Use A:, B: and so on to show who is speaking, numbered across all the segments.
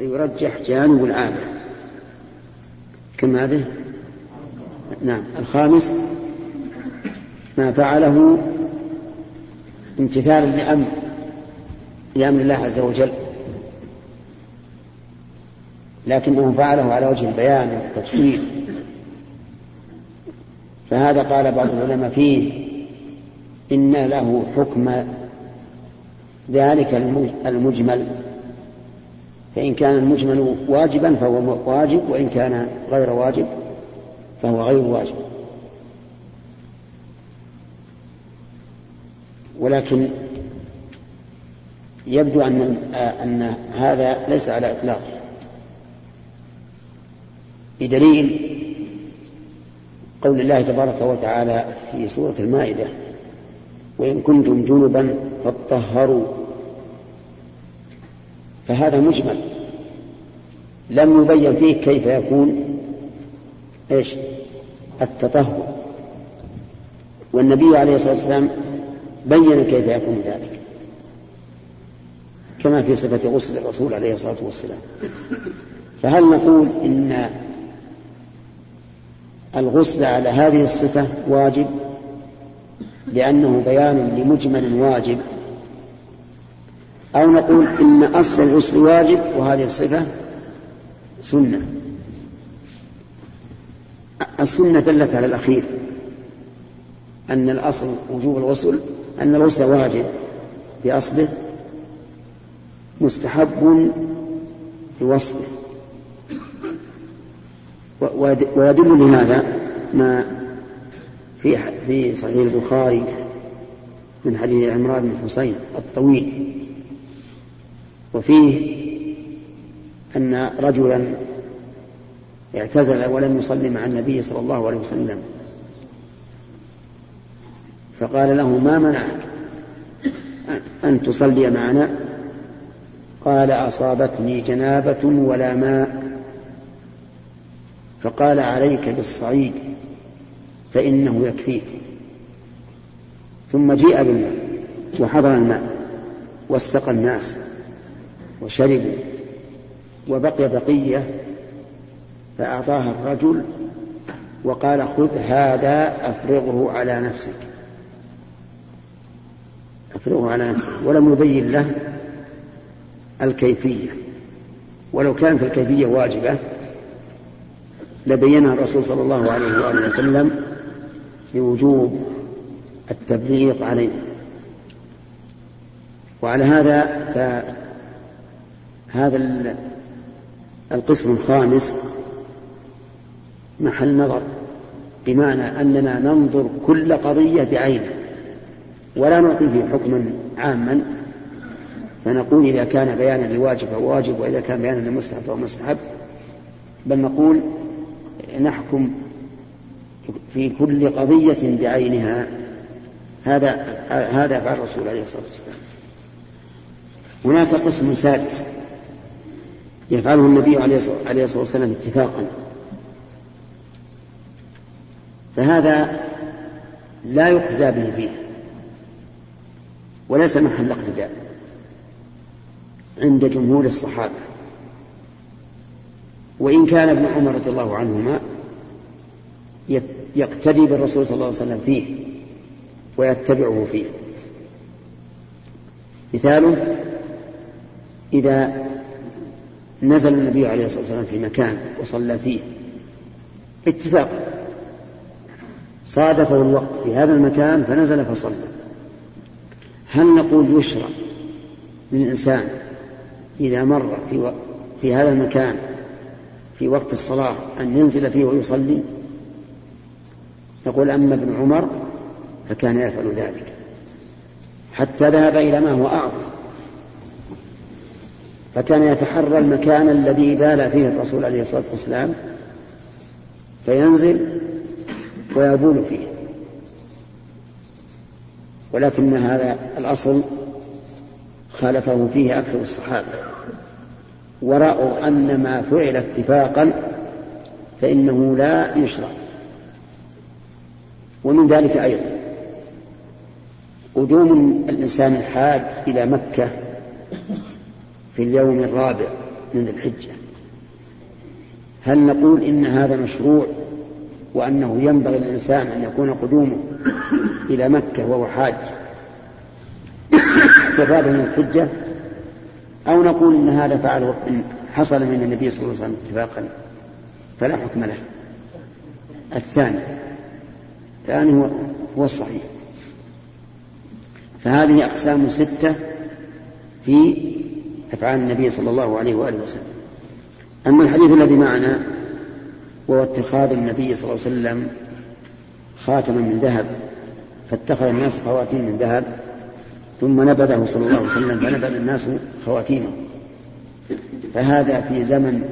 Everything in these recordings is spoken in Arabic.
A: فيرجح جانب العادة كم هذه؟ نعم. الخامس ما فعله امتثالا لأمر لأمر الله عز وجل. لكنه فعله على وجه البيان والتفصيل. فهذا قال بعض العلماء فيه إن له حكم ذلك المجمل. فإن كان المجمل واجبا فهو واجب وإن كان غير واجب فهو غير واجب. ولكن يبدو أن أن هذا ليس على إطلاقه بدليل قول الله تبارك وتعالى في سورة المائدة وإن كنتم جنبا فاطهروا فهذا مجمل. لم يبين فيه كيف يكون إيش؟ التطهر. والنبي عليه الصلاة والسلام بين كيف يكون ذلك. كما في صفة غسل الرسول عليه الصلاة والسلام. فهل نقول إن الغسل على هذه الصفة واجب؟ لأنه بيان لمجمل واجب. أو نقول إن أصل الغسل واجب وهذه الصفة سنة. السنة دلت على الأخير أن الأصل وجوب الغسل أن الغسل واجب بأصله مستحب بوصفه ويدل لهذا ما في في صحيح البخاري من حديث عمران بن حسين الطويل. وفيه أن رجلا اعتزل ولم يصلي مع النبي صلى الله عليه وسلم. فقال له ما منعك أن تصلي معنا؟ قال أصابتني جنابة ولا ماء. فقال عليك بالصعيد فإنه يكفيك. ثم جيء بالماء وحضر الماء واستقى الناس. وشربوا وبقي بقية فأعطاها الرجل وقال خذ هذا أفرغه على نفسك. أفرغه على نفسك. ولم يبين له الكيفية. ولو كانت الكيفية واجبة لبينها الرسول صلى الله عليه وآله وسلم بوجوب التبليغ عليه. وعلى هذا فهذا القسم الخامس محل نظر بمعنى أننا ننظر كل قضية بعينها ولا نعطي فيه حكما عاما فنقول إذا كان بيانا لواجب فهو واجب وإذا كان بيانا لمستحب فهو مستحب بل نقول نحكم في كل قضية بعينها. هذا هذا فعل الرسول عليه الصلاة والسلام. هناك قسم سادس. يفعله النبي عليه الصلاة والسلام اتفاقا. فهذا لا يقتدى به فيه وليس محل اقتداء عند جمهور الصحابة. وإن كان ابن عمر رضي الله عنهما يقتدي بالرسول صلى الله عليه وسلم فيه ويتبعه فيه. مثاله إذا نزل النبي عليه الصلاة والسلام في مكان وصلى فيه. اتفاقا. صادفه الوقت في هذا المكان فنزل فصلى. هل نقول يشرع للإنسان إذا مر في, في هذا المكان في وقت الصلاة أن ينزل فيه ويصلي؟ يقول أما ابن عمر فكان يفعل ذلك. حتى ذهب إلى ما هو أعظم. فكان يتحرى المكان الذي بال فيه الرسول عليه الصلاة والسلام فينزل ويبول فيه. ولكن هذا الأصل خالفه فيه أكثر الصحابة. ورأوا أن ما فعل اتفاقا فإنه لا يشرع. ومن ذلك أيضا قدوم الإنسان الحاج إلى مكة في اليوم الرابع من ذي الحجة. هل نقول إن هذا مشروع وأنه ينبغي للإنسان أن يكون قدومه إلى مكة وهو حاج في من الحجة؟ أو نقول إن هذا فعله إن حصل من النبي صلى الله عليه وسلم اتفاقا؟ فلا حكم له. الثاني الثاني هو هو الصحيح. فهذه أقسام ستة في أفعال النبي صلى الله عليه وآله وسلم. أما الحديث الذي معنا وهو اتخاذ النبي صلى الله عليه وسلم خاتما من ذهب فاتخذ الناس خواتيم من ذهب ثم نبذه صلى الله عليه وسلم فنبذ الناس خواتيمه. فهذا في زمن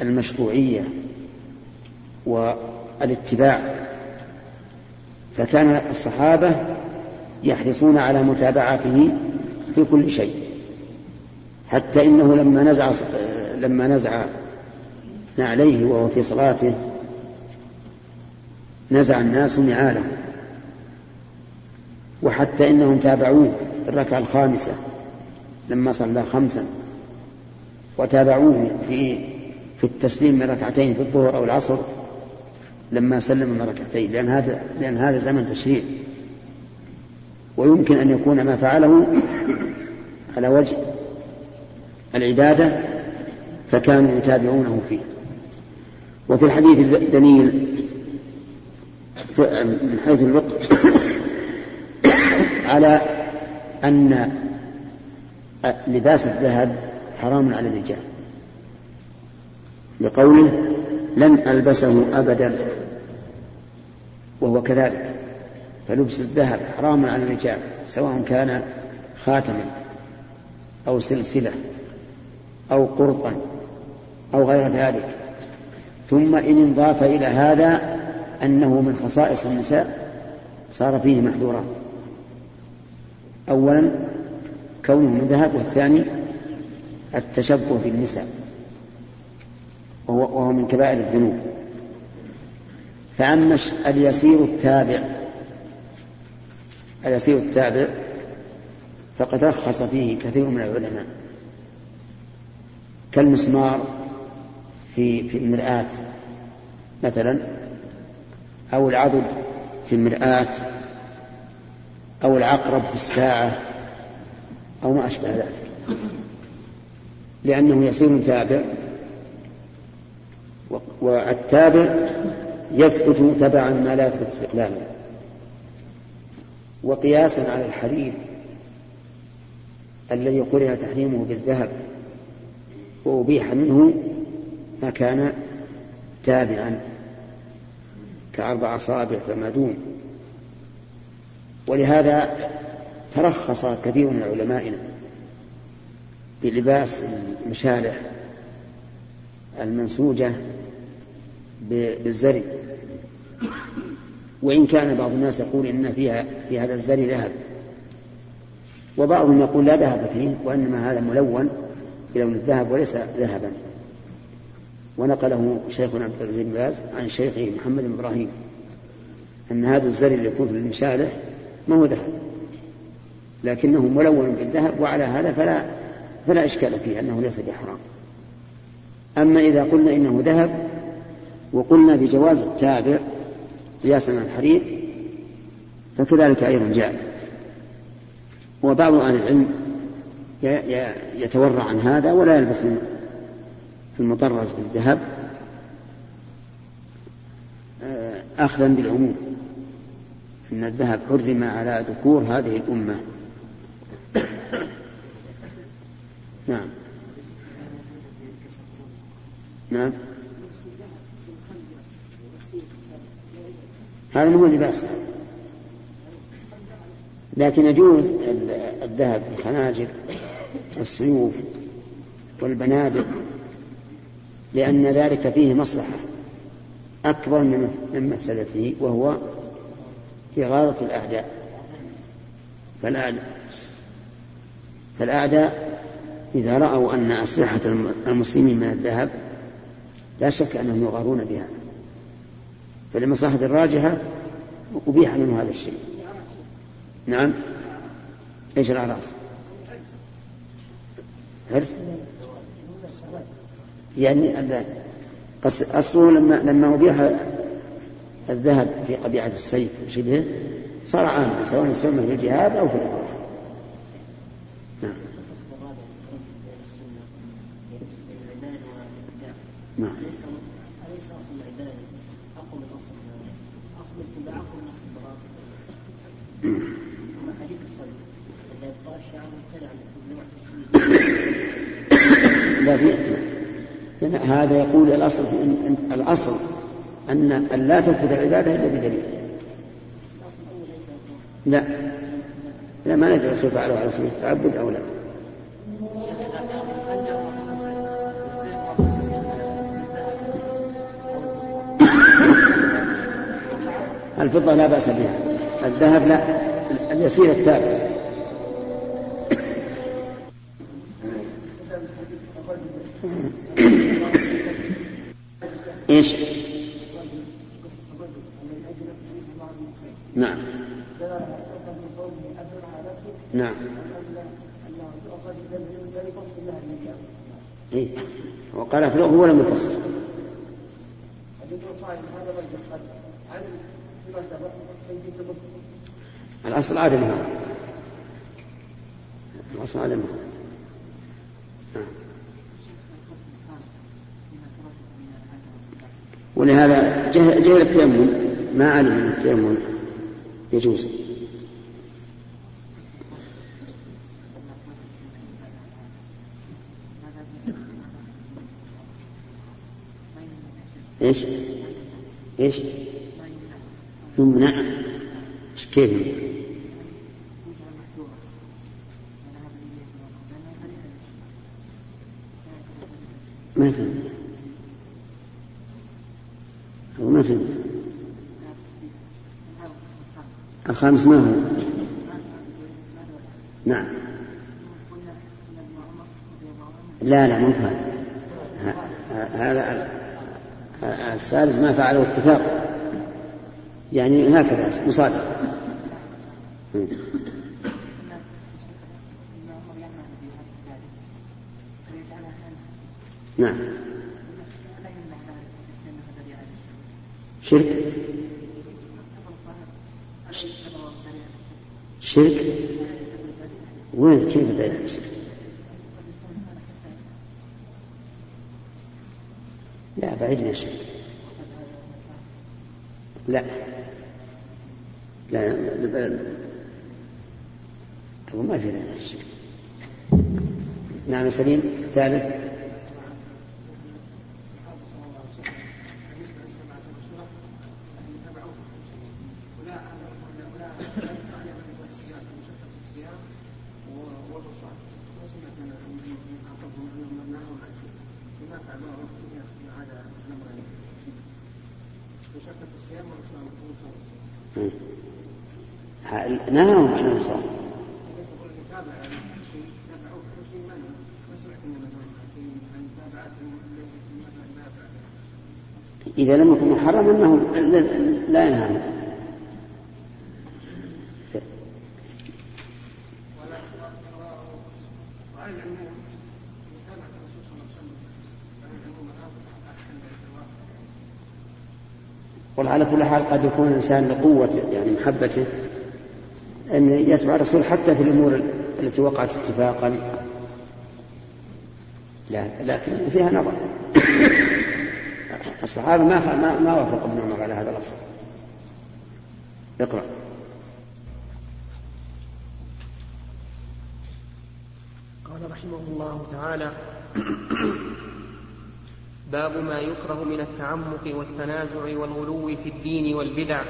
A: المشروعية والاتباع. فكان الصحابة يحرصون على متابعته في كل شيء. حتى إنه لما نزع لما نزع نعليه وهو في صلاته نزع الناس نعاله. وحتى إنهم تابعوه الركعة الخامسة لما صلى خمسا. وتابعوه في في التسليم من ركعتين في الظهر أو العصر لما سلم من ركعتين لأن هذا لأن هذا زمن تشريع. ويمكن أن يكون ما فعله على وجه العبادة فكانوا يتابعونه فيه. وفي الحديث دليل من حيث الوقت على أن لباس الذهب حرام على الرجال. لقوله لن ألبسه أبدا وهو كذلك. فلبس الذهب حرام على الرجال سواء كان خاتما أو سلسلة. أو قرطا أو غير ذلك. ثم إن انضاف إلى هذا أنه من خصائص النساء صار فيه محذورا أولا كونه من ذهب والثاني التشبه بالنساء وهو من كبائر الذنوب. فأما اليسير التابع اليسير التابع فقد رخص فيه كثير من العلماء. كالمسمار في في المرآة مثلا أو العضد في المرآة أو العقرب في الساعة أو ما أشبه ذلك. لأنه يصير تابع والتابع يثبت تبعا ما لا يثبت استقلالا. وقياسا على الحرير الذي قرن تحريمه بالذهب وأبيح منه ما كان تابعا كأربع أصابع فما دون. ولهذا ترخص كثير من علمائنا بلباس المشالح المنسوجة بالزري وإن كان بعض الناس يقول إن فيها في هذا الزري ذهب. وبعضهم يقول لا ذهب فيه وإنما هذا ملون. بلون الذهب وليس ذهبا. ونقله شيخنا عبد العزيز بن باز عن شيخه محمد بن إبراهيم أن هذا الزري اللي يكون في المشالح ما هو ذهب لكنه ملون بالذهب وعلى هذا فلا فلا إشكال فيه أنه ليس بحرام. أما إذا قلنا إنه ذهب وقلنا بجواز التابع قياسا على الحرير فكذلك أيضا جاء وبعض أهل العلم يتورع عن هذا ولا يلبس المطرز بالذهب. آه، أخذا بالعموم. أن الذهب حرم على ذكور هذه الأمة. نعم. نعم. هذا مو لباس لكن يجوز الذهب في الخناجر. والسيوف والبنادق لأن ذلك فيه مصلحة أكبر من مفسدته وهو إغاظة الأعداء. فالأعداء فالأعداء إذا رأوا أن أسلحة المسلمين من الذهب لا شك أنهم يغارون بها. فلمصلحة الراجحة أبيح منه هذا الشيء. نعم. إيش الأعراس؟ حرص يعني أصله لما لما أبيح الذهب في قبيعة السيف وشبهه صار عاما سواء استعمل في الجهاد أو في الإباحة نعم. نعم. لا في هذا يقول الأصل إن الأصل أن أن لا تثبت العبادة إلا بدليل. لا. لا ما ندري الرسول فعله على سبيل التعبد أو لا. الفضة لا بأس بها. الذهب لا اليسير التابع إيش؟ نعم نعم. إيه؟ وقال في هو لم يفصل الأصل عدمها الأصل عدمها نعم. ولهذا جهل التيمم. ما علم من التيمم. يجوز. إيش؟ إيش؟ يمنع كيف؟ ما فهمت. أو ما فهمت. الخامس ما هو؟ لا لا مو هذا السادس ما فعله اتفاق. يعني هكذا مصادقة نعم شرك شرك وين كيف ذلك شرك لا بعيدنا شرك لا لا هو ما في ذلك الشرك نعم سليم الثالث نهاهم عن الوصال إذا لم يكن محرما أنه لا ينهاهم وعلى كل حال قد يكون الإنسان لقوة يعني محبته أن يتبع الرسول حتى في الأمور التي وقعت اتفاقا. لا لكن فيها نظر. الصحابة ما ما, ما وافق ابن عمر على هذا الأصل. اقرأ.
B: قال رحمه الله تعالى باب ما يكره من التعمق والتنازع والغلو في الدين والبدع.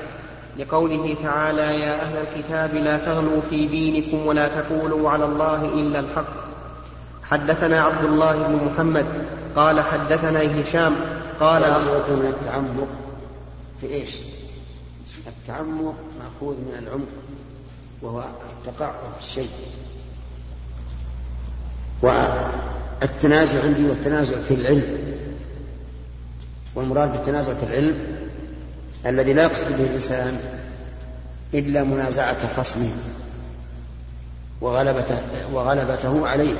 B: لقوله تعالى يا أهل الكتاب لا تغلوا في دينكم ولا تقولوا على الله إلا الحق. حدثنا عبد الله بن محمد قال حدثنا هشام قال
A: أخذ من التعمق في إيش؟ التعمق مأخوذ من العمق وهو التقعر في الشيء. والتنازع عندي والتنازع في العلم. والمراد بالتنازع في العلم الذي لا يقصد به الإنسان إلا منازعة خصمه وغلبته, وغلبته عليه.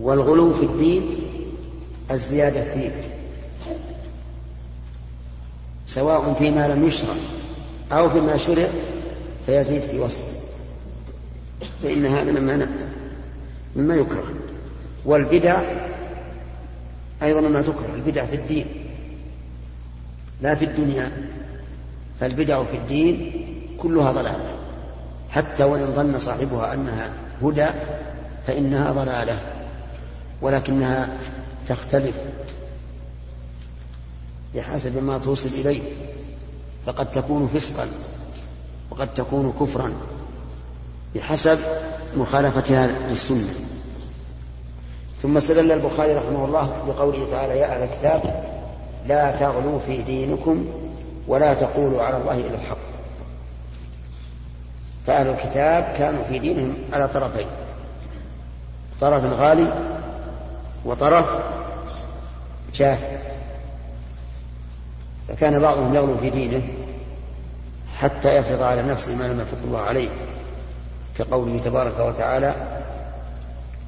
A: والغلو في الدين الزيادة فيه سواء فيما لم يشرع أو فيما شرع فيزيد في وصفه. فإن هذا مما مما يكره. والبدع أيضا مما تكره البدع في الدين. لا في الدنيا فالبدع في الدين كلها ضلالة. حتى وإن ظن صاحبها أنها هدى فإنها ضلالة. ولكنها تختلف بحسب ما توصل إليه. فقد تكون فسقا وقد تكون كفرا بحسب مخالفتها للسنة. ثم استدل البخاري رحمه الله بقوله تعالى يا أهل الكتاب لا تغلوا في دينكم ولا تقولوا على الله إلا الحق. فأهل الكتاب كانوا في دينهم على طرفين طرف غالي وطرف جاف فكان بعضهم يغلو في دينه حتى يفرض على نفسه ما لم يفرض الله عليه كقوله تبارك وتعالى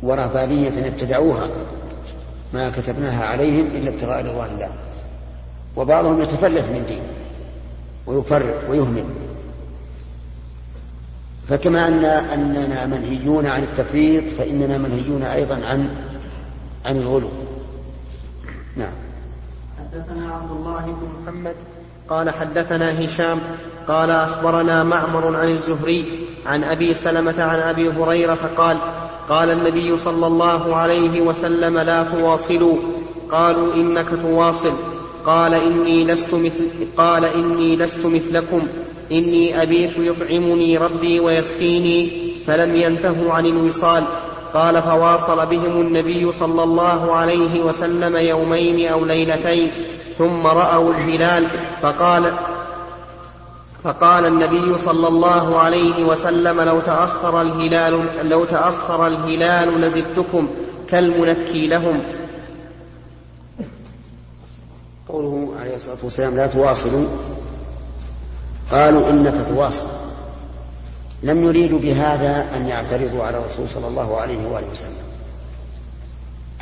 A: ورهبانية ابتدعوها ما كتبناها عليهم إلا ابتغاء رضوان الله. وبعضهم يتفلت من دينه ويفرق ويهمل. فكما أن أننا منهيون عن التفريط فإننا منهيون أيضا عن عن الغلو. نعم.
B: حدثنا عبد الله بن محمد قال حدثنا هشام قال أخبرنا معمر عن الزهري عن أبي سلمة عن أبي هريرة قال قال النبي صلى الله عليه وسلم لا تواصلوا. قالوا إنك تواصل. قال إني لست مثل قال إني لست مثلكم. إني أبيت يطعمني ربي ويسقيني. فلم ينتهوا عن الوصال. قال فواصل بهم النبي صلى الله عليه وسلم يومين أو ليلتين ثم رأوا الهلال فقال فقال النبي صلى الله عليه وسلم لو تأخر الهلال لو تأخر الهلال لزدتكم كالمنكي لهم.
A: قوله عليه الصلاة والسلام لا تواصلوا. قالوا إنك تواصل. لم يريدوا بهذا أن يعترضوا على الرسول صلى الله عليه وآله وسلم.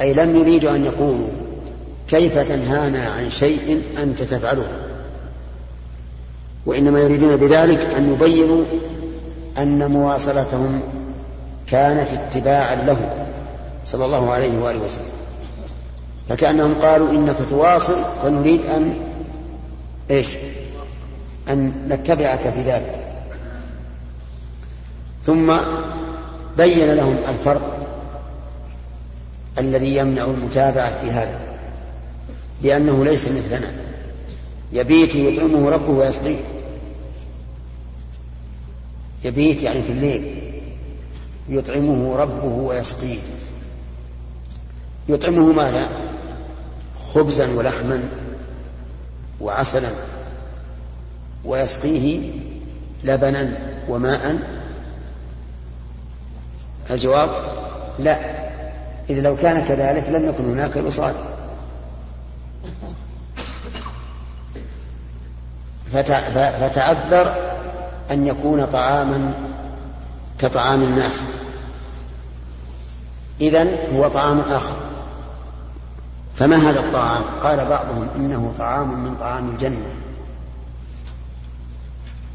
A: أي لم يريدوا أن يقولوا كيف تنهانا عن شيء أنت تفعله. وإنما يريدون بذلك أن يبينوا أن مواصلتهم كانت اتباعا له صلى الله عليه وآله وسلم. فكأنهم قالوا إنك تواصل فنريد أن إيش؟ أن نتبعك في ذلك. ثم بين لهم الفرق الذي يمنع المتابعة في هذا لأنه ليس مثلنا. يبيت يطعمه ربه ويسقيه. يبيت يعني في الليل يطعمه ربه ويسقيه. يطعمه ماذا؟ خبزا ولحما وعسلا. ويسقيه لبنا وماء الجواب لا. إذا لو كان كذلك لم يكن هناك وصال فتعذر أن يكون طعاما كطعام الناس. إذن هو طعام آخر. فما هذا الطعام؟ قال بعضهم إنه طعام من طعام الجنة.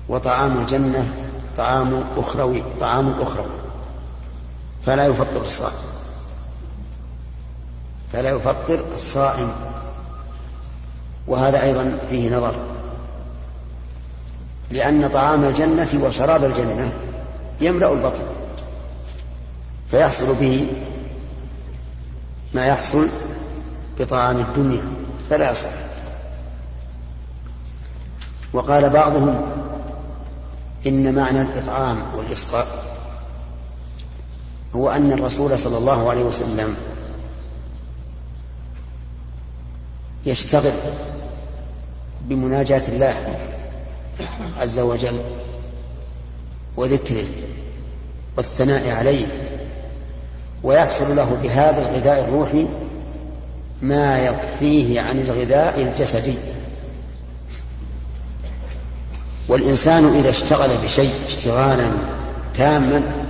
A: وطعام الجنة طعام أخروي طعام أخروي. فلا يفطر الصائم. فلا يفطر الصائم. وهذا أيضا فيه نظر. لأن طعام الجنة وشراب الجنة يملأ البطن. فيحصل به ما يحصل بطعام الدنيا فلا يصح. وقال بعضهم إن معنى الإطعام والإسقاء هو أن الرسول صلى الله عليه وسلم يشتغل بمناجاة الله عز وجل وذكره والثناء عليه ويحصل له بهذا الغذاء الروحي ما يكفيه عن الغذاء الجسدي. والإنسان إذا اشتغل بشيء اشتغالا تاما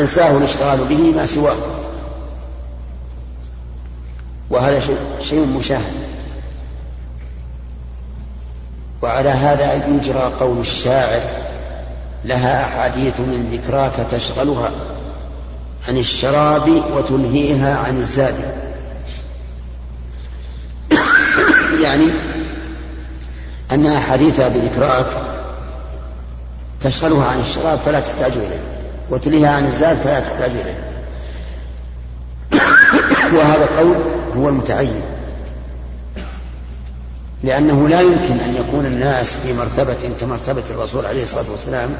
A: أنساه الاشتغال به ما سواه. وهذا شيء مشاهد. وعلى هذا يجرى قول الشاعر لها أحاديث من ذكراك تشغلها عن الشراب وتنهيها عن الزاد. يعني أن أحاديثها بذكراك تشغلها عن الشراب فلا تحتاج إليه وتلهها عن الزاد فلا تحتاج إليه. وهذا القول هو المتعين. لأنه لا يمكن أن يكون الناس في مرتبة كمرتبة الرسول عليه الصلاة والسلام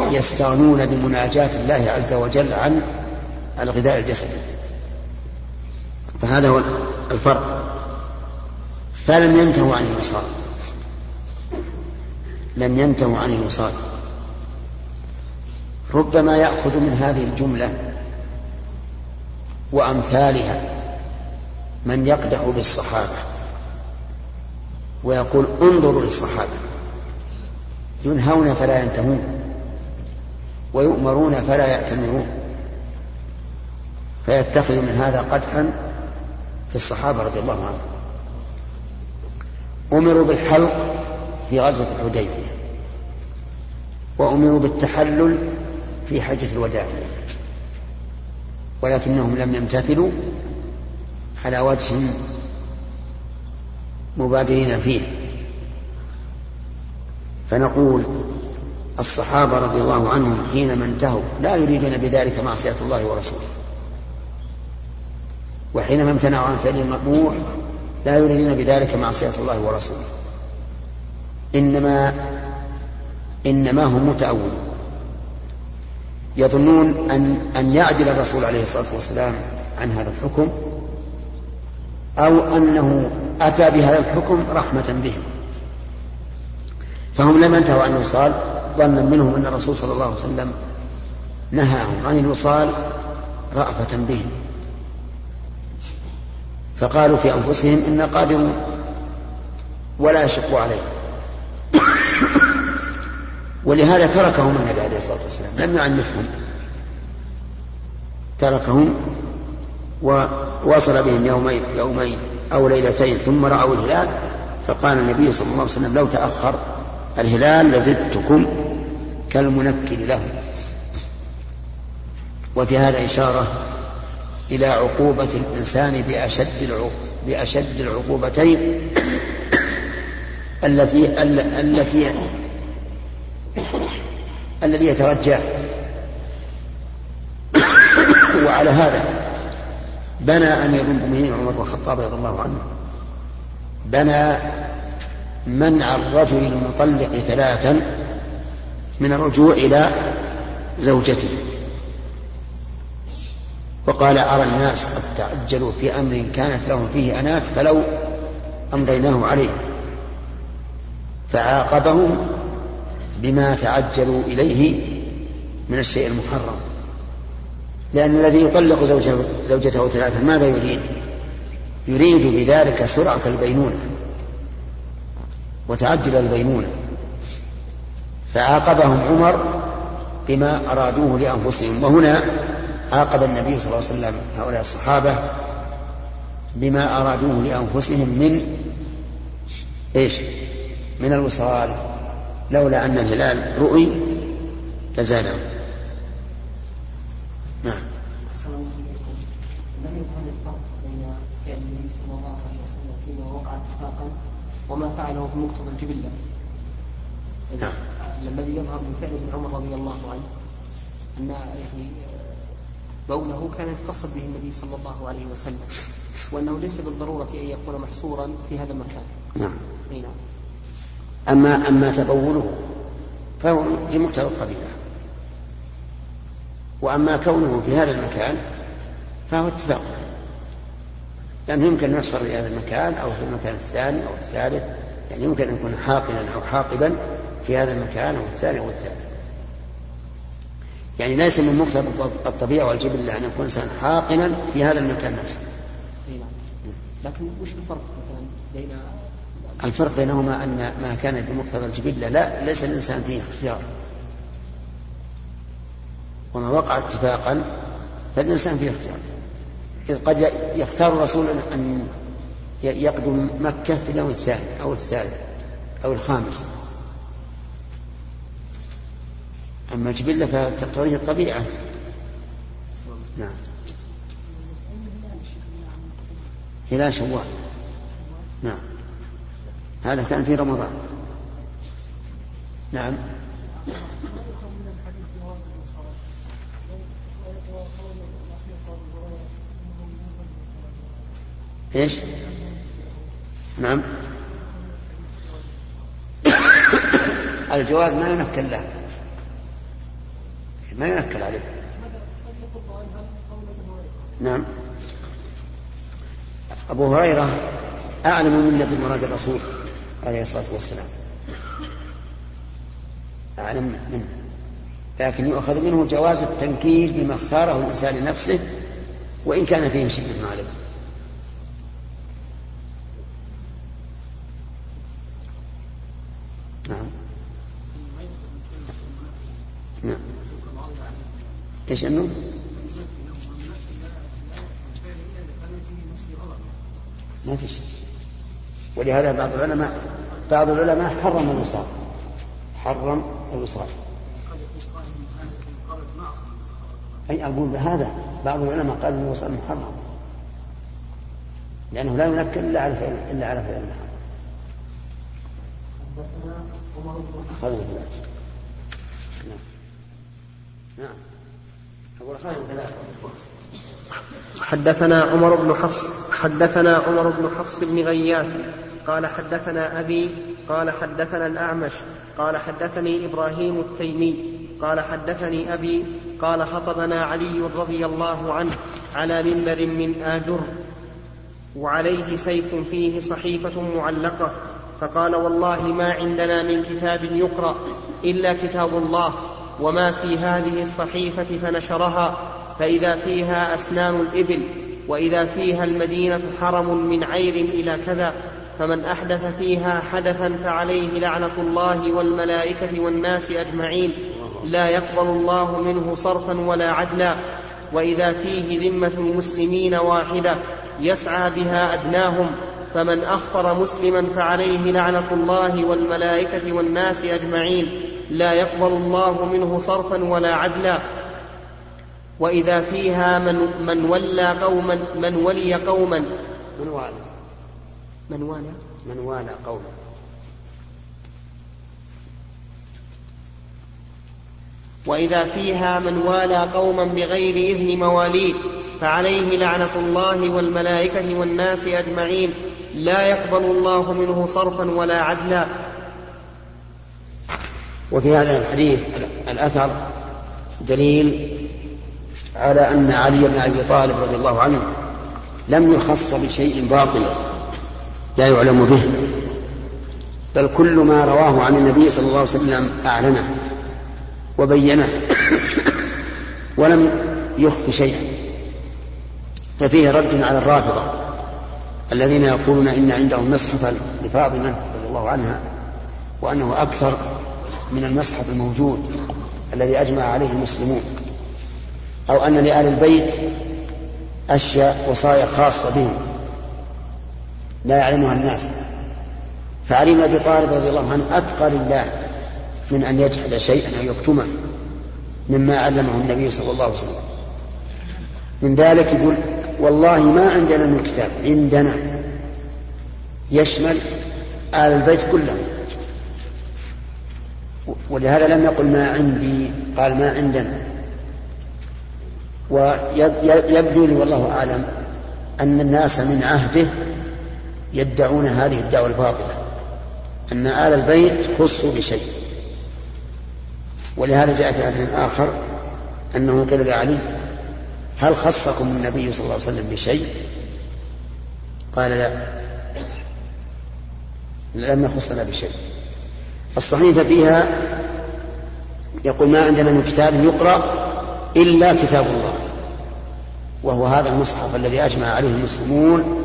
A: يستغنون بمناجاة الله عز وجل عن الغذاء الجسدي. فهذا هو الفرق. فلم ينتهوا عن الوصال. لم ينتهوا عن الوصال. ربما يأخذ من هذه الجملة وأمثالها من يقدح بالصحابة ويقول انظروا للصحابة. ينهون فلا ينتهون ويؤمرون فلا يأتمرون. فيتخذ من هذا قدحا في الصحابة رضي الله عنهم. أمروا بالحلق في غزوة الحديبية. وأمروا بالتحلل في حجة الوداع. ولكنهم لم يمتثلوا على وجه مبادرين فيه. فنقول الصحابة رضي الله عنهم حينما انتهوا لا يريدون بذلك معصية الله ورسوله. وحينما امتنعوا عن فعل المطبوع لا يريدون بذلك معصية الله ورسوله. إنما إنما هم متأولون. يظنون أن أن يعدل الرسول عليه الصلاة والسلام عن هذا الحكم أو أنه أتى بهذا الحكم رحمة بهم. فهم لم ينتهوا عن الوصال ظنا منهم أن الرسول صلى الله عليه وسلم نهاهم عن الوصال رأفة بهم. فقالوا في أنفسهم إنا قادرون ولا يشق عليه ولهذا تركهم النبي عليه الصلاة والسلام. لم يعنفهم. تركهم ووصل بهم يومين يومين أو ليلتين ثم رأوا الهلال فقال النبي صلى الله عليه وسلم لو تأخر الهلال لزدتكم كالمنكل له وفي هذا إشارة إلى عقوبة الإنسان بأشد بأشد العقوبتين التي التي الذي يترجاه وعلى هذا بنى أمير المؤمنين عمر بن الخطاب رضي الله عنه. بنى منع الرجل المطلق ثلاثا من الرجوع إلى زوجته. وقال أرى الناس قد تعجلوا في أمر كانت لهم فيه أناف فلو أمضيناه عليه. فعاقبهم بما تعجلوا إليه من الشيء المحرم. لأن الذي يطلق زوجته, زوجته ثلاثا ماذا يريد؟ يريد بذلك سرعة البينونة وتعجل البينونة. فعاقبهم عمر بما أرادوه لأنفسهم. وهنا عاقب النبي صلى الله عليه وسلم هؤلاء الصحابة بما أرادوه لأنفسهم من إيش؟ من الوصال. لولا أن الهلال رؤي لزادهم نعم.
B: وما فعله بمقتضى الجبلة. نعم. الذي يظهر من فعل ابن عمر رضي الله عنه أن يعني بوله كان يتقصد به النبي صلى الله عليه وسلم وأنه ليس بالضرورة أن يكون محصورا في هذا المكان.
A: نعم. أي نعم. أما أما تبوله فهو في مقتضى الطبيعة وأما كونه في هذا المكان فهو اتفاق. لأنه يمكن أن يحصل في هذا المكان أو في المكان الثاني أو الثالث. يعني يمكن أن يكون حاقنا أو حاقبا في هذا المكان أو الثاني أو الثالث. يعني ليس من مقتضى الطبيعة والجبلة أن يكون إنسان حاقنا في هذا المكان نفسه.
B: لكن وش الفرق مثلا بين
A: الفرق بينهما أن ما كان بمقتضى الجبلة لا ليس الإنسان فيه اختيار. وما وقع اتفاقا فالإنسان فيه اختيار. إذ قد يختار الرسول أن يقدم مكة في اليوم الثاني أو الثالث أو الخامس. أما الجبلة فتقتضيه الطبيعة. نعم. هلال شوال. نعم. هذا كان في رمضان. نعم. إيش؟ نعم. الجواز ما ينكل له. ما ينكل عليه. نعم. أبو هريرة أعلم منا بمراد الرسول. عليه الصلاة والسلام. أعلم منه. لكن يؤخذ منه جواز التنكيل بما اختاره الإنسان لنفسه وإن كان فيه شدة عليه نعم. نعم. إيش أنه؟ ما في شيء. ولهذا بعض العلماء بعض العلماء حرم الوصال. حرم الوصال. أي أقول بهذا بعض العلماء قال أن الوصال محرم. لأنه لا ينكر إلا على فعل إلا على فعل محرم أخذنا ثلاثة نعم. نعم. أقول أخذنا ثلاثة
B: حدثنا عمر بن حفص حدثنا عمر بن حفص بن غياث. قال حدثنا أبي قال حدثنا الأعمش قال حدثني إبراهيم التيمي قال حدثني أبي قال خطبنا علي رضي الله عنه على منبر من آجر وعليه سيف فيه صحيفة معلقة فقال والله ما عندنا من كتاب يقرأ إلا كتاب الله وما في هذه الصحيفة فنشرها فإذا فيها أسنان الإبل وإذا فيها المدينة حرم من عير إلى كذا فمن أحدث فيها حدثا فعليه لعنة الله والملائكة والناس أجمعين. لا يقبل الله منه صرفا ولا عدلا. وإذا فيه ذمة المسلمين واحدة يسعى بها أدناهم. فمن أخطر مسلما فعليه لعنة الله والملائكة والناس أجمعين. لا يقبل الله منه صرفا ولا عدلا. وإذا فيها من, من ولى قوما من ولي قوما.
A: من والى
B: من والى
A: من والى قوما
B: وإذا فيها من والى قوما بغير إذن مواليه فعليه لعنة الله والملائكة والناس أجمعين لا يقبل الله منه صرفا ولا عدلا.
A: وفي هذا الحديث الأثر دليل على أن علي بن أبي طالب رضي الله عنه لم يخص بشيء باطل. لا يعلم به. بل كل ما رواه عن النبي صلى الله عليه وسلم أعلنه وبينه ولم يخف شيئا. ففيه رد على الرافضة الذين يقولون إن عندهم مصحفا لفاطمة رضي الله عنها وأنه أكثر من المصحف الموجود الذي أجمع عليه المسلمون. أو أن لآل البيت أشياء وصايا خاصة بهم. لا يعلمها الناس. فعلي بن أبي طالب رضي الله عنه أتقى لله من أن يجحد شيئا أو يكتمه مما علمه النبي صلى الله عليه وسلم. من ذلك يقول والله ما عندنا من كتاب عندنا. يشمل آل البيت كلهم. ولهذا لم يقل ما عندي قال ما عندنا. ويبدو لي والله أعلم أن الناس من عهده يدعون هذه الدعوة الباطلة أن آل البيت خصوا بشيء. ولهذا جاء في حديث آخر أنه قيل لعلي هل خصكم النبي صلى الله عليه وسلم بشيء؟ قال لا لم يخصنا بشيء. الصحيفة فيها يقول ما عندنا من كتاب يقرأ إلا كتاب الله وهو هذا المصحف الذي أجمع عليه المسلمون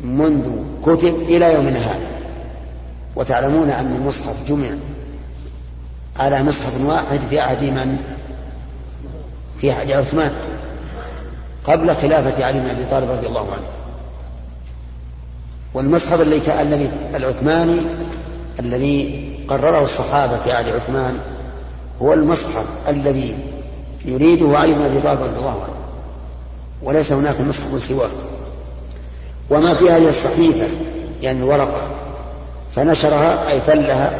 A: منذ كتب إلى يومنا هذا. وتعلمون أن المصحف جمع على مصحف واحد في عهد من؟ في عهد عثمان. قبل خلافة علي بن أبي طالب رضي الله عنه. والمصحف الذي العثماني الذي قرره الصحابة في عهد عثمان هو المصحف الذي يريده علي بن أبي طالب رضي الله عنه. وليس هناك مصحف سواه. وما في هذه الصحيفة يعني الورقة. فنشرها أي فلها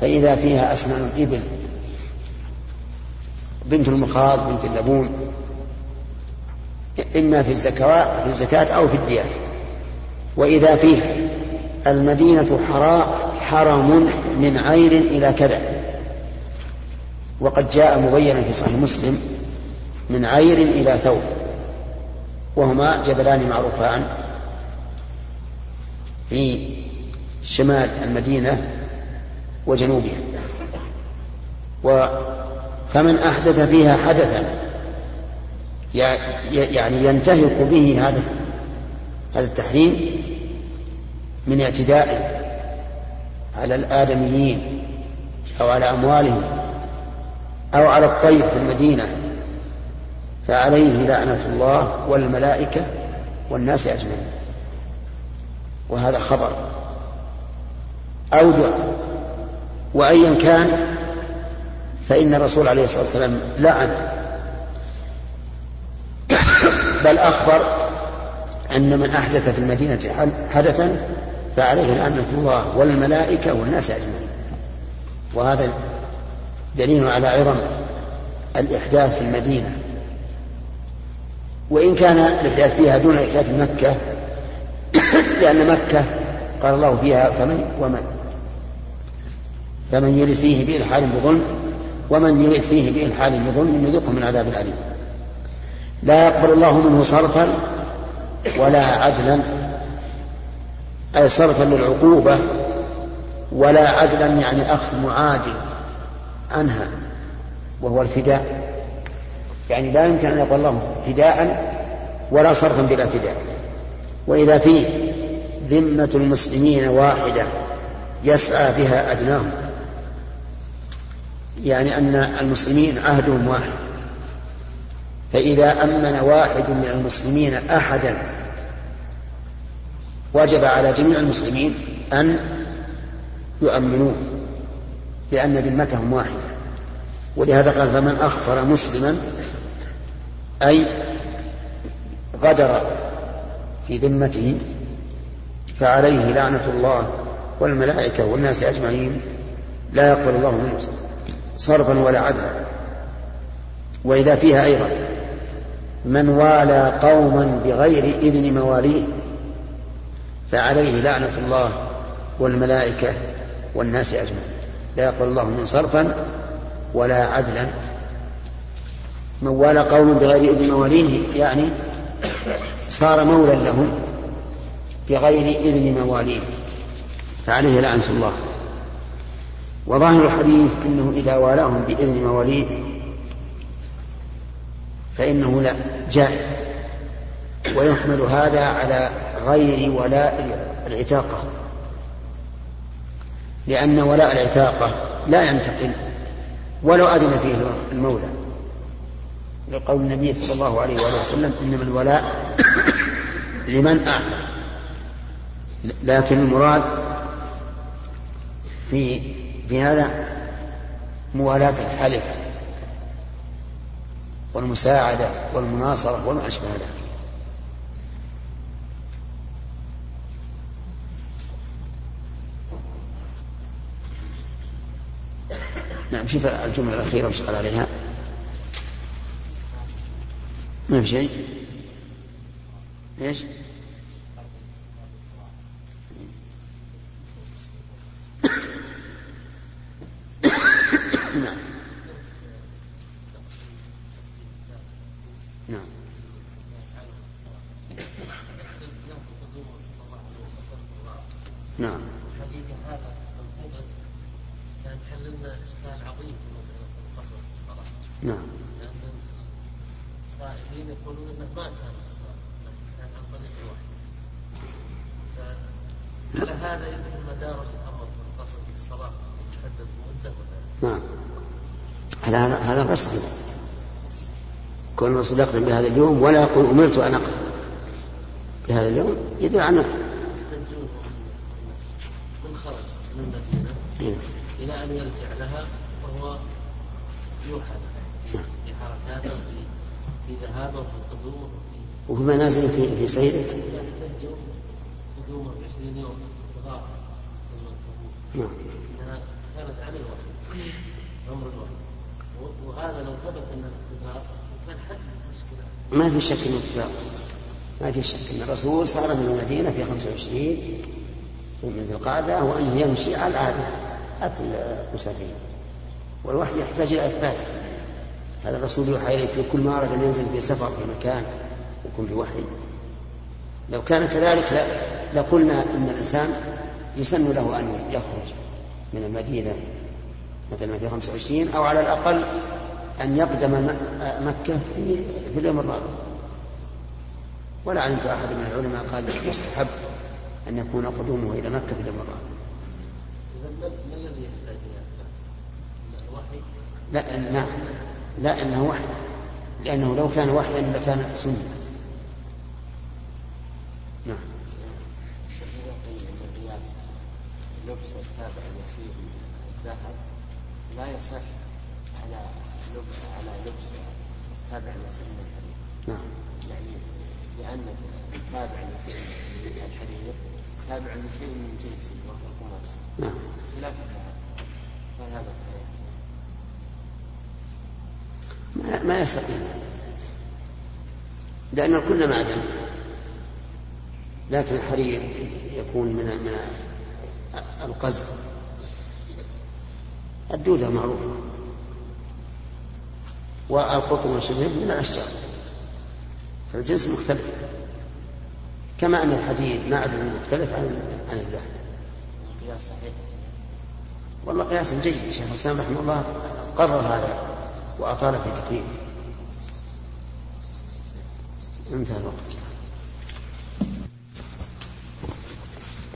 A: فإذا فيها أسنان الإبل. بنت المخاض بنت اللبون. إما في الزكاة في الزكاة أو في الديات. وإذا فيها المدينة حراء حرم من عير إلى كذا. وقد جاء مبينا في صحيح مسلم من عير إلى ثوب. وهما جبلان معروفان. في شمال المدينة وجنوبها. و فمن أحدث فيها حدثا يعني ينتهك به هذا هذا التحريم من اعتداء على الآدميين أو على أموالهم أو على الطير في المدينة. فعليه لعنة الله والملائكة والناس أجمعين. وهذا خبر أو دعاء. وأيا كان فإن الرسول عليه الصلاة والسلام لعن. بل أخبر أن من أحدث في المدينة حدثا فعليه لعنة الله والملائكة والناس أجمعين. وهذا دليل على عظم الإحداث في المدينة. وإن كان الإحداث فيها دون إحداث مكة لأن مكة قال الله فيها فمن ومن فمن يرد فيه بإلحاد بظلم ومن يرد فيه بإلحاد بظلم يذقه من عذاب أليم لا يقبل الله منه صرفا ولا عدلا أي صرفا للعقوبة ولا عدلا يعني أخذ معادل عنها وهو الفداء. يعني لا يمكن أن يقول الله فداء ولا صرفا بلا فداء. وإذا في ذمة المسلمين واحدة يسعى بها أدناهم. يعني أن المسلمين عهدهم واحد. فإذا أمن واحد من المسلمين أحدا وجب على جميع المسلمين أن يؤمنوه لأن ذمتهم واحدة. ولهذا قال فمن أخفر مسلما أي غدر في ذمته فعليه لعنة الله والملائكة والناس أجمعين لا يقبل الله منه صرفا ولا عدلا. وإذا فيها أيضا من والى قوما بغير إذن مواليه فعليه لعنة الله والملائكة والناس أجمعين. لا يقبل الله من صرفا ولا عدلا. من والى قوم بغير إذن مواليه يعني صار مولى لهم. بغير إذن مواليه فعليه لعنة الله. وظاهر الحديث أنه إذا والاهم بإذن مواليه فإنه لا جائز. ويحمل هذا على غير ولاء العتاقة. لأن ولاء العتاقة لا ينتقل ولو أذن فيه المولى. لقول النبي صلى الله عليه وآله وسلم إنما الولاء لمن أعتق. لكن المراد في في هذا موالاة الحلف والمساعدة والمناصرة وما أشبه ذلك. نعم في الجملة الأخيرة وش قال عليها. ما في شيء؟ إيش؟ نعم نعم نعم
C: الحديث هذا لو كان حل لنا اشكال عظيم في مساله القصر في الصلاه.
A: نعم.
C: لأن القائلين يقولون انه ما كان كان عن طريق واحد. على هذا يمكن مدارس الامر في القصر في الصلاه يتحدد مده
A: نعم. هذا هذا غير صحيح. كون الرسول يقدم بهذا اليوم ولا يقول أمرت أن أقف. بهذا اليوم يدل على
C: من خرج من. إلى أن يرجع لها وهو يوحى. في حركاته في ذهابه وفي قدومه في
A: وفي منازل في في سيره.
C: قدومه ب 20 يوم
A: نعم.
C: انها كانت عن الوحي عمر الوحي. و- وهذا لو ثبت انه
A: ما في شك إنه اتباع ما في شك إن الرسول صار من المدينة في 25 من ذي القعدة وانه يمشي على العادة عاده المسافرين والوحي يحتاج إلى إثبات. هذا الرسول يوحى اليه في كل ما أراد أن ينزل في سفر في مكان يكون بوحي لو كان كذلك لقلنا إن الإنسان يسن له أن يخرج من المدينة مثلا في 25 أو على الأقل أن يقدم م- مكة في في اليوم الرابع. ولا علمت أحد من العلماء قال يستحب أن يكون قدومه إلى مكة في اليوم الرابع.
C: ما الذي يحتاج؟ الوحي
A: لا نعم لا إنه وحي. لأنه لو كان وحيا لكان سنة. نعم.
C: لبس التابع من الذهب لا يصح لبس على لبس التابع اليسير من الحرير.
A: نعم.
C: يعني لأن التابع اليسير من الحرير تابع لشيء من جنسه وهو القماش.
A: نعم.
C: خلاف الذهب فهل هذا صحيح؟
A: ما, ما يستقيم لأن الكل معدن لكن الحرير يكون من من القز الدودة معروفة. والقطن والشبه من الأشجار. فالجنس مختلف. كما أن الحديد معدن مختلف عن عن الذهب.
C: القياس صحيح.
A: والله قياس جيد. شيخ الإسلام رحمه الله قرر هذا وأطال في تقريره انتهى الوقت.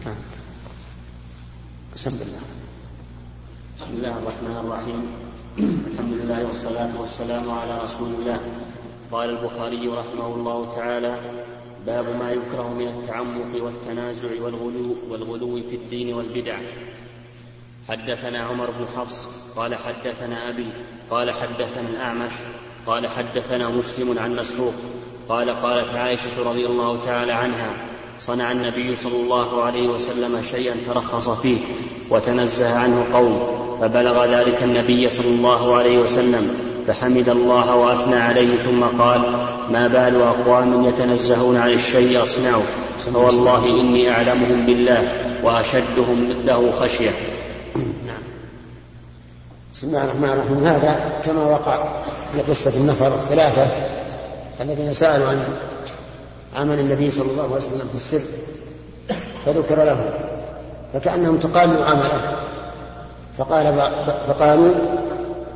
A: نعم. بسم الله.
D: بسم الله الرحمن الرحيم. الحمد لله والصلاة والسلام على رسول الله. قال البخاري رحمه الله تعالى باب ما يكره من التعمق والتنازع والغلو والغلو في الدين والبدع. حدثنا عمر بن حفص قال حدثنا أبي قال حدثنا الأعمش قال حدثنا مسلم عن مسروق قال قالت عائشة رضي الله تعالى عنها صنع النبي صلى الله عليه وسلم شيئا ترخص فيه وتنزه عنه قوم. فبلغ ذلك النبي صلى الله عليه وسلم فحمد الله وأثنى عليه ثم قال ما بال أقوام يتنزهون عن الشيء اصنعوا فوالله إني أعلمهم بالله وأشدهم له خشية.
A: نعم. بسم الله الرحمن الرحيم. هذا كما وقع في قصة النفر الثلاثة الذين سألوا عن عمل النبي صلى الله عليه وسلم في السر فذكر لهم فكأنهم تقالوا عمله فقال فقالوا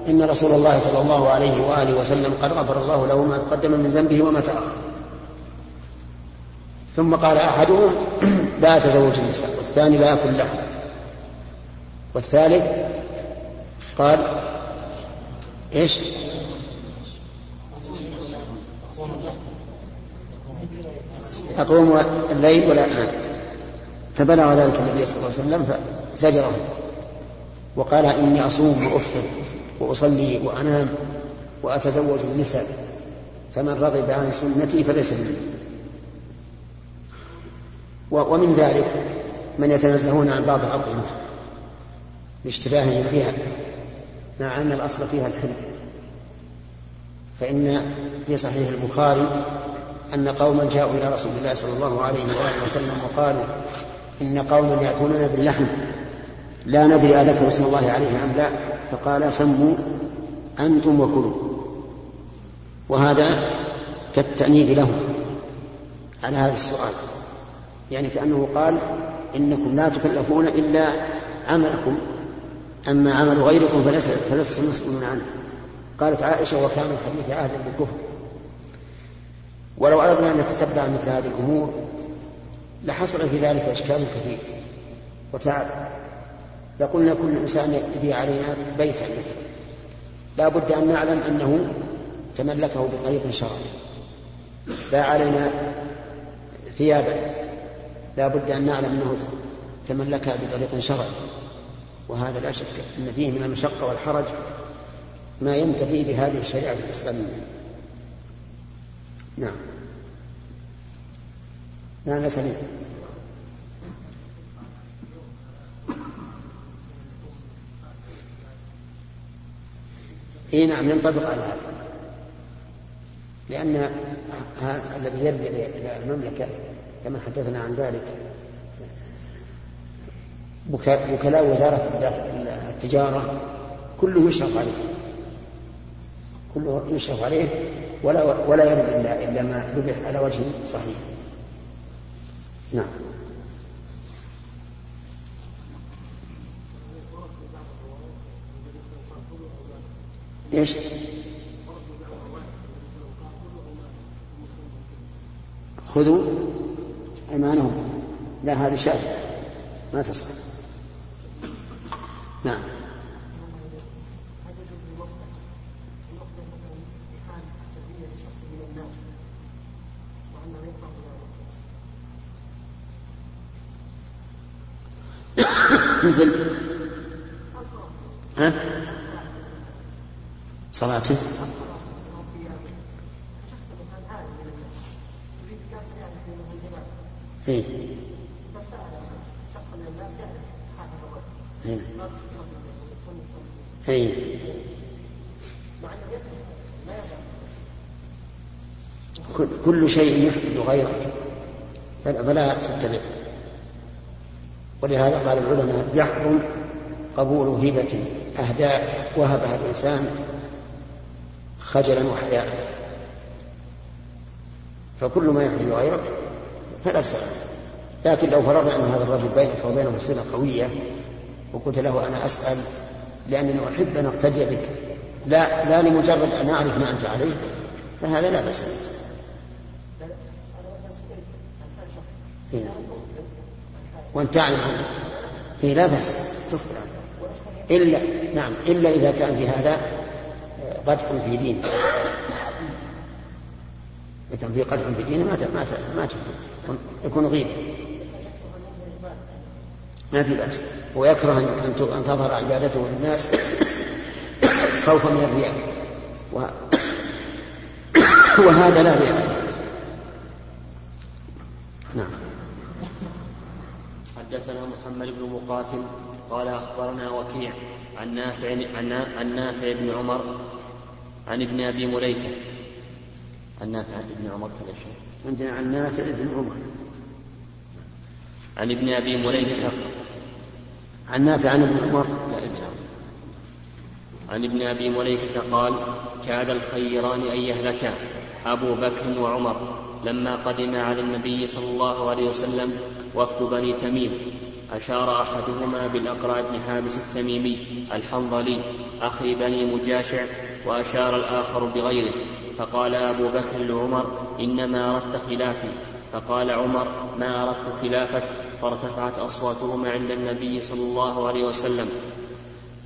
A: إن رسول الله صلى الله عليه وآله وسلم قد غفر الله له ما تقدم من ذنبه وما تأخر. ثم قال أحدهم لا أتزوج النساء والثاني لا أكل لحم. والثالث قال إيش؟ أقوم الليل ولا أنام. فبلغ ذلك النبي صلى الله عليه وسلم فزجره وقال إني أصوم وأفطر وأصلي وأنام وأتزوج النساء فمن رغب عن سنتي فليس مني. ومن ذلك من يتنزهون عن بعض الأطعمة لاشتباههم فيها مع أن الأصل فيها الحلم. فإن في صحيح البخاري أن قوما جاءوا إلى رسول الله صلى الله عليه وآله وسلم وقالوا إن قوما يأتوننا باللحم. لا ندري أذكر اسم الله عليه أم لا. فقال سموا أنتم وكلوا. وهذا كالتأنيب لهم على هذا السؤال. يعني كأنه قال إنكم لا تكلفون إلا عملكم. أما عمل غيركم فليس فلستم مسؤولون عنه. قالت عائشة وكان الحديث أهلا بالكفر. ولو أردنا أن نتتبع مثل هذه الأمور لحصل في ذلك إشكال كثير. وتعب. لقلنا كل إنسان يبيع علينا بيتا مثلا. لا بد أن نعلم أنه تملكه بطريق شرعي. باع علينا ثيابا. لا بد أن نعلم أنه تملكها بطريق شرعي. وهذا لا شك أن فيه من المشقة والحرج ما ينتفي بهذه الشريعة الإسلامية. نعم. نعم يا سليم. إي نعم ينطبق على هذا. لأن الذي يرجع إلى المملكة كما حدثنا عن ذلك وكلاء وزارة التجارة كله يشرف عليه. كله يشرف عليه ولا ولا يرد إلا إلا ما ذبح على وجه صحيح. نعم. إيش؟ خذوا أيمانهم. لا هذه شاذة ما تصح. نعم. مثل صلاته اي اي كل شيء يحدث غيرك. فلا تتبع ولهذا قال العلماء يحرم قبول هبة أهداء وهبها الإنسان خجلا وحياء. فكل ما يحدث غيرك فلا تسأل. لكن لو فرضنا أن هذا الرجل بينك وبينه صلة قوية وقلت له أنا أسأل لأنني أحب أن أقتدي بك لا لا لمجرد أن أعرف ما أنت عليه فهذا لا بأس وأن تعلم عنه. إيه لا بأس. عنه إلا نعم إلا إذا كان في هذا قدح في دينه. إذا كان في قدح في دينه ما ما ما يكون غيبة ما في بأس. ويكره أن تظهر عبادته للناس خوفا من الرياء. وهذا لا رياء.
D: نعم. حدثنا محمد بن مقاتل قال أخبرنا وكيع عن نافع عن نافع بن عمر عن ابن أبي مليكة. عن نافع عن ابن عمر كذا شيء.
A: عندنا عن نافع بن عمر.
D: عن ابن أبي مليكة.
A: عن نافع عن ابن عمر.
D: لا ابن عمر. عن ابن أبي مليكة قال كاد الخيران أن يهلكا أبو بكر وعمر لما قدم على النبي صلى الله عليه وسلم وفد بني تميم. أشار أحدهما بالأقرع بن حابس التميمي الحنظلي أخي بني مجاشع وأشار الآخر بغيره فقال أبو بكر لعمر إنما أردت خلافي. فقال عمر ما أردت خلافك؟ فارتفعت أصواتهما عند النبي صلى الله عليه وسلم.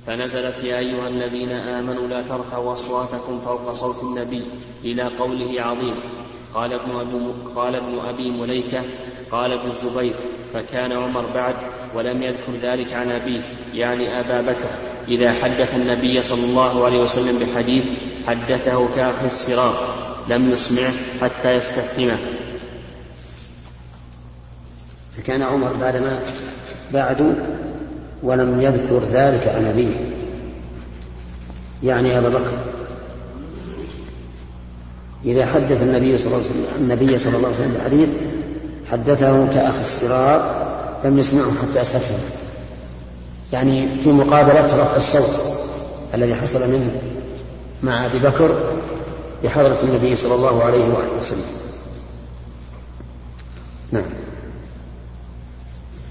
D: فنزلت يا أيها الذين آمنوا لا ترفعوا أصواتكم فوق صوت النبي إلى قوله عظيم. قال ابن أبي, قال ابن أبي مليكة قال ابن الزبير فكان عمر بعد ولم يذكر ذلك عن أبيه يعني أبا بكر إذا حدث النبي صلى الله عليه وسلم بحديث حدثه كأخ الصراط لم يسمعه حتى يستفهمه
A: فكان عمر بعدما بعد ولم يذكر ذلك عن أبيه. يعني أبا بكر. إذا حدث النبي صلى الله عليه وسلم النبي صلى الله عليه وسلم بحديث حدثه كأخ الصراط لم يسمعه حتى أسفه يعني في مقابلة رفع الصوت الذي حصل منه مع أبي بكر بحضرة النبي صلى الله عليه وآله وسلم. نعم.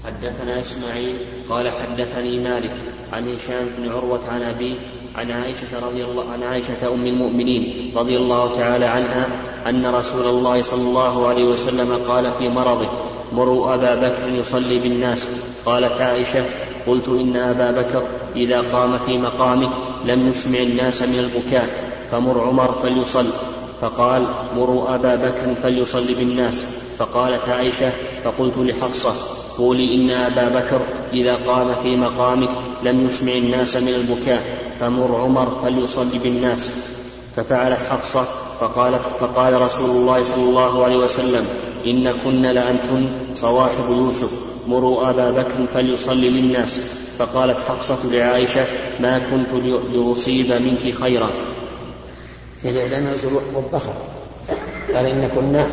D: حدثنا إسماعيل قال حدثني مالك عن هشام بن عروة عن أبيه عن عائشة رضي الله عن عائشة أم المؤمنين رضي الله تعالى عنها أن رسول الله صلى الله عليه وسلم قال في مرضه مروا أبا بكر يصلي بالناس. قالت عائشة قلت إن أبا بكر إذا قام في مقامك لم يسمع الناس من البكاء فمر عمر فليصل. فقال مروا أبا بكر فليصلي بالناس. فقالت عائشة فقلت لحفصة قولي إن أبا بكر إذا قام في مقامك لم يسمع الناس من البكاء. فمر عمر فليصلي بالناس. ففعلت حفصة فقالت فقال رسول الله صلى الله عليه وسلم إن كن لأنتن صواحب يوسف مروا أبا بكر فليصلي للناس. فقالت حفصة لعائشة ما كنت لأصيب منك خيرا.
A: يعني لأنه وبخر قال إن كنا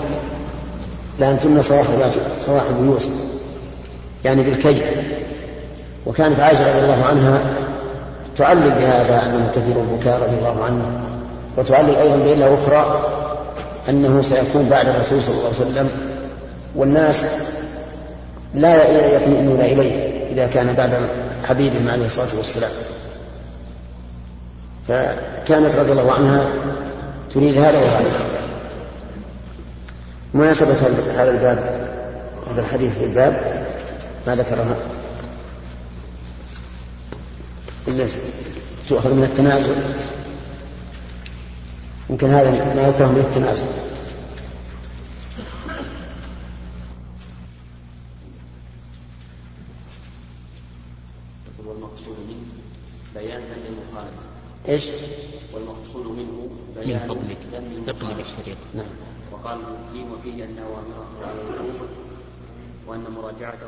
A: لأنتن صواحب صواحب يوسف. يعني بالكي وكانت عائشة رضي الله عنها تعلل بهذا أنه كثير البكاء رضي الله عنه وتعلل أيضا بعلة أخرى أنه سيكون بعد الرسول صلى الله عليه وسلم والناس لا يطمئنون إليه إذا كان بعد حبيبهم عليه الصلاة والسلام. فكانت رضي الله عنها تريد هذا وهذا. مناسبة هذا الباب هذا الحديث في الباب ما ذكرها تؤخذ من التنازل يمكن هذا ما يكره من التنازل
D: والمقصود منه بيان
A: إيش؟
D: والمقصود منه
E: بيان من فضلك. اقلب الشريط.
D: نعم. وقال المفتي وفيه ان اوامره على الوجوب وأن مراجعته